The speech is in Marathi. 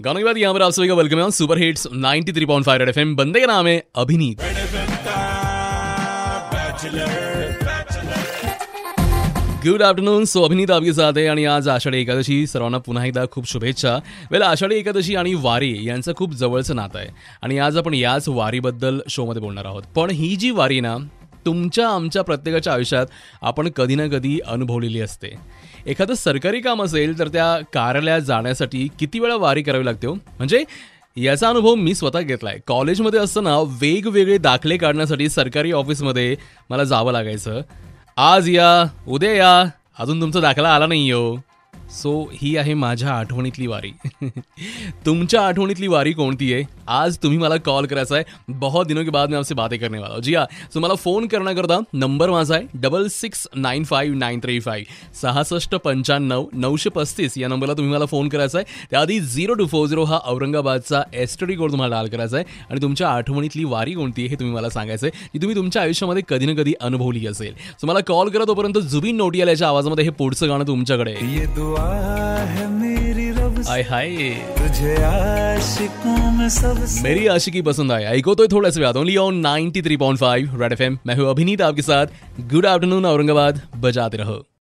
गानों के बाद यहाँ पर आप सभी का वेलकम है सुपर हिट्स 93.5 रेड एफएम बंदे का नाम है अभिनीत। गुड आफ्टरनून सो अभिनीत आपके साथ आहे आणि आज आषाढी एकादशी सर्वांना पुन्हा एकदा खूप शुभेच्छा। वेल आषाढी एकादशी आणि वारी यांचं खूप जवळचं नातं आहे। आणि आज आपण याच वारीबद्दल शोमध्ये बोलणार आहोत। पण ही जी वारी ना तुमच्या आमच्या प्रत्येकाच्या आयुष्यात आपण कधी ना कधी अनुभवलेली असते. एखादं सरकारी काम असेल तर त्या कार्यालयात जाण्यासाठी किती वेळा वारी करावी लागते हो? म्हणजे याचा अनुभव मी स्वतः घेतलाय. कॉलेजमध्ये असताना वेगवेगळे दाखले काढण्यासाठी सरकारी ऑफिसमध्ये मला जावं लागायचं. आज या उद्या या. अजून तुमचा दाखला आला नाही हो. सो ही आहे माझ्या आठवणीतली वारी. तुमच्या आठवणीतली वारी कोणती आहे? आज तुम्ही मला कॉल करायचा आहे बहुत दिनों के बाद मैं आपसे बातें करने वाला हूँ. जी हाँ सो मला फोन करण्याकरता नंबर माझा आहे double six nine five nine three five सहासष्ट पंच्याण्णव नऊशे पस्तीस या नंबरला तुम्ही मला फोन करायचा आहे त्याआधी झिरो टू फोर झिरो हा औरंगाबादचा एस टी कोड तुम्हाला डाल करायचा आहे आणि तुमच्या आठवणीतली वारी कोणती आहे हे तुम्ही मला सांगायचं आहे की तुम्ही तुमच्या आयुष्यामध्ये कधी ना कधी अनुभवली असेल. सो मला कॉल करा तोपर्यंत जुबिन नोटियाल याच्या आवाजामध्ये हे पुढचं गाणं तुमच्याकडे दुआ है मेरी रब से। आय हाय। तुझे आशिकों में सबसे मेरी आशिकी पसंद आया आई को तो थोड़ा on ninety three point five Red FM मैं हूँ अभिनीत आपके साथ। Good afternoon Aurangabad. बजाते रहो।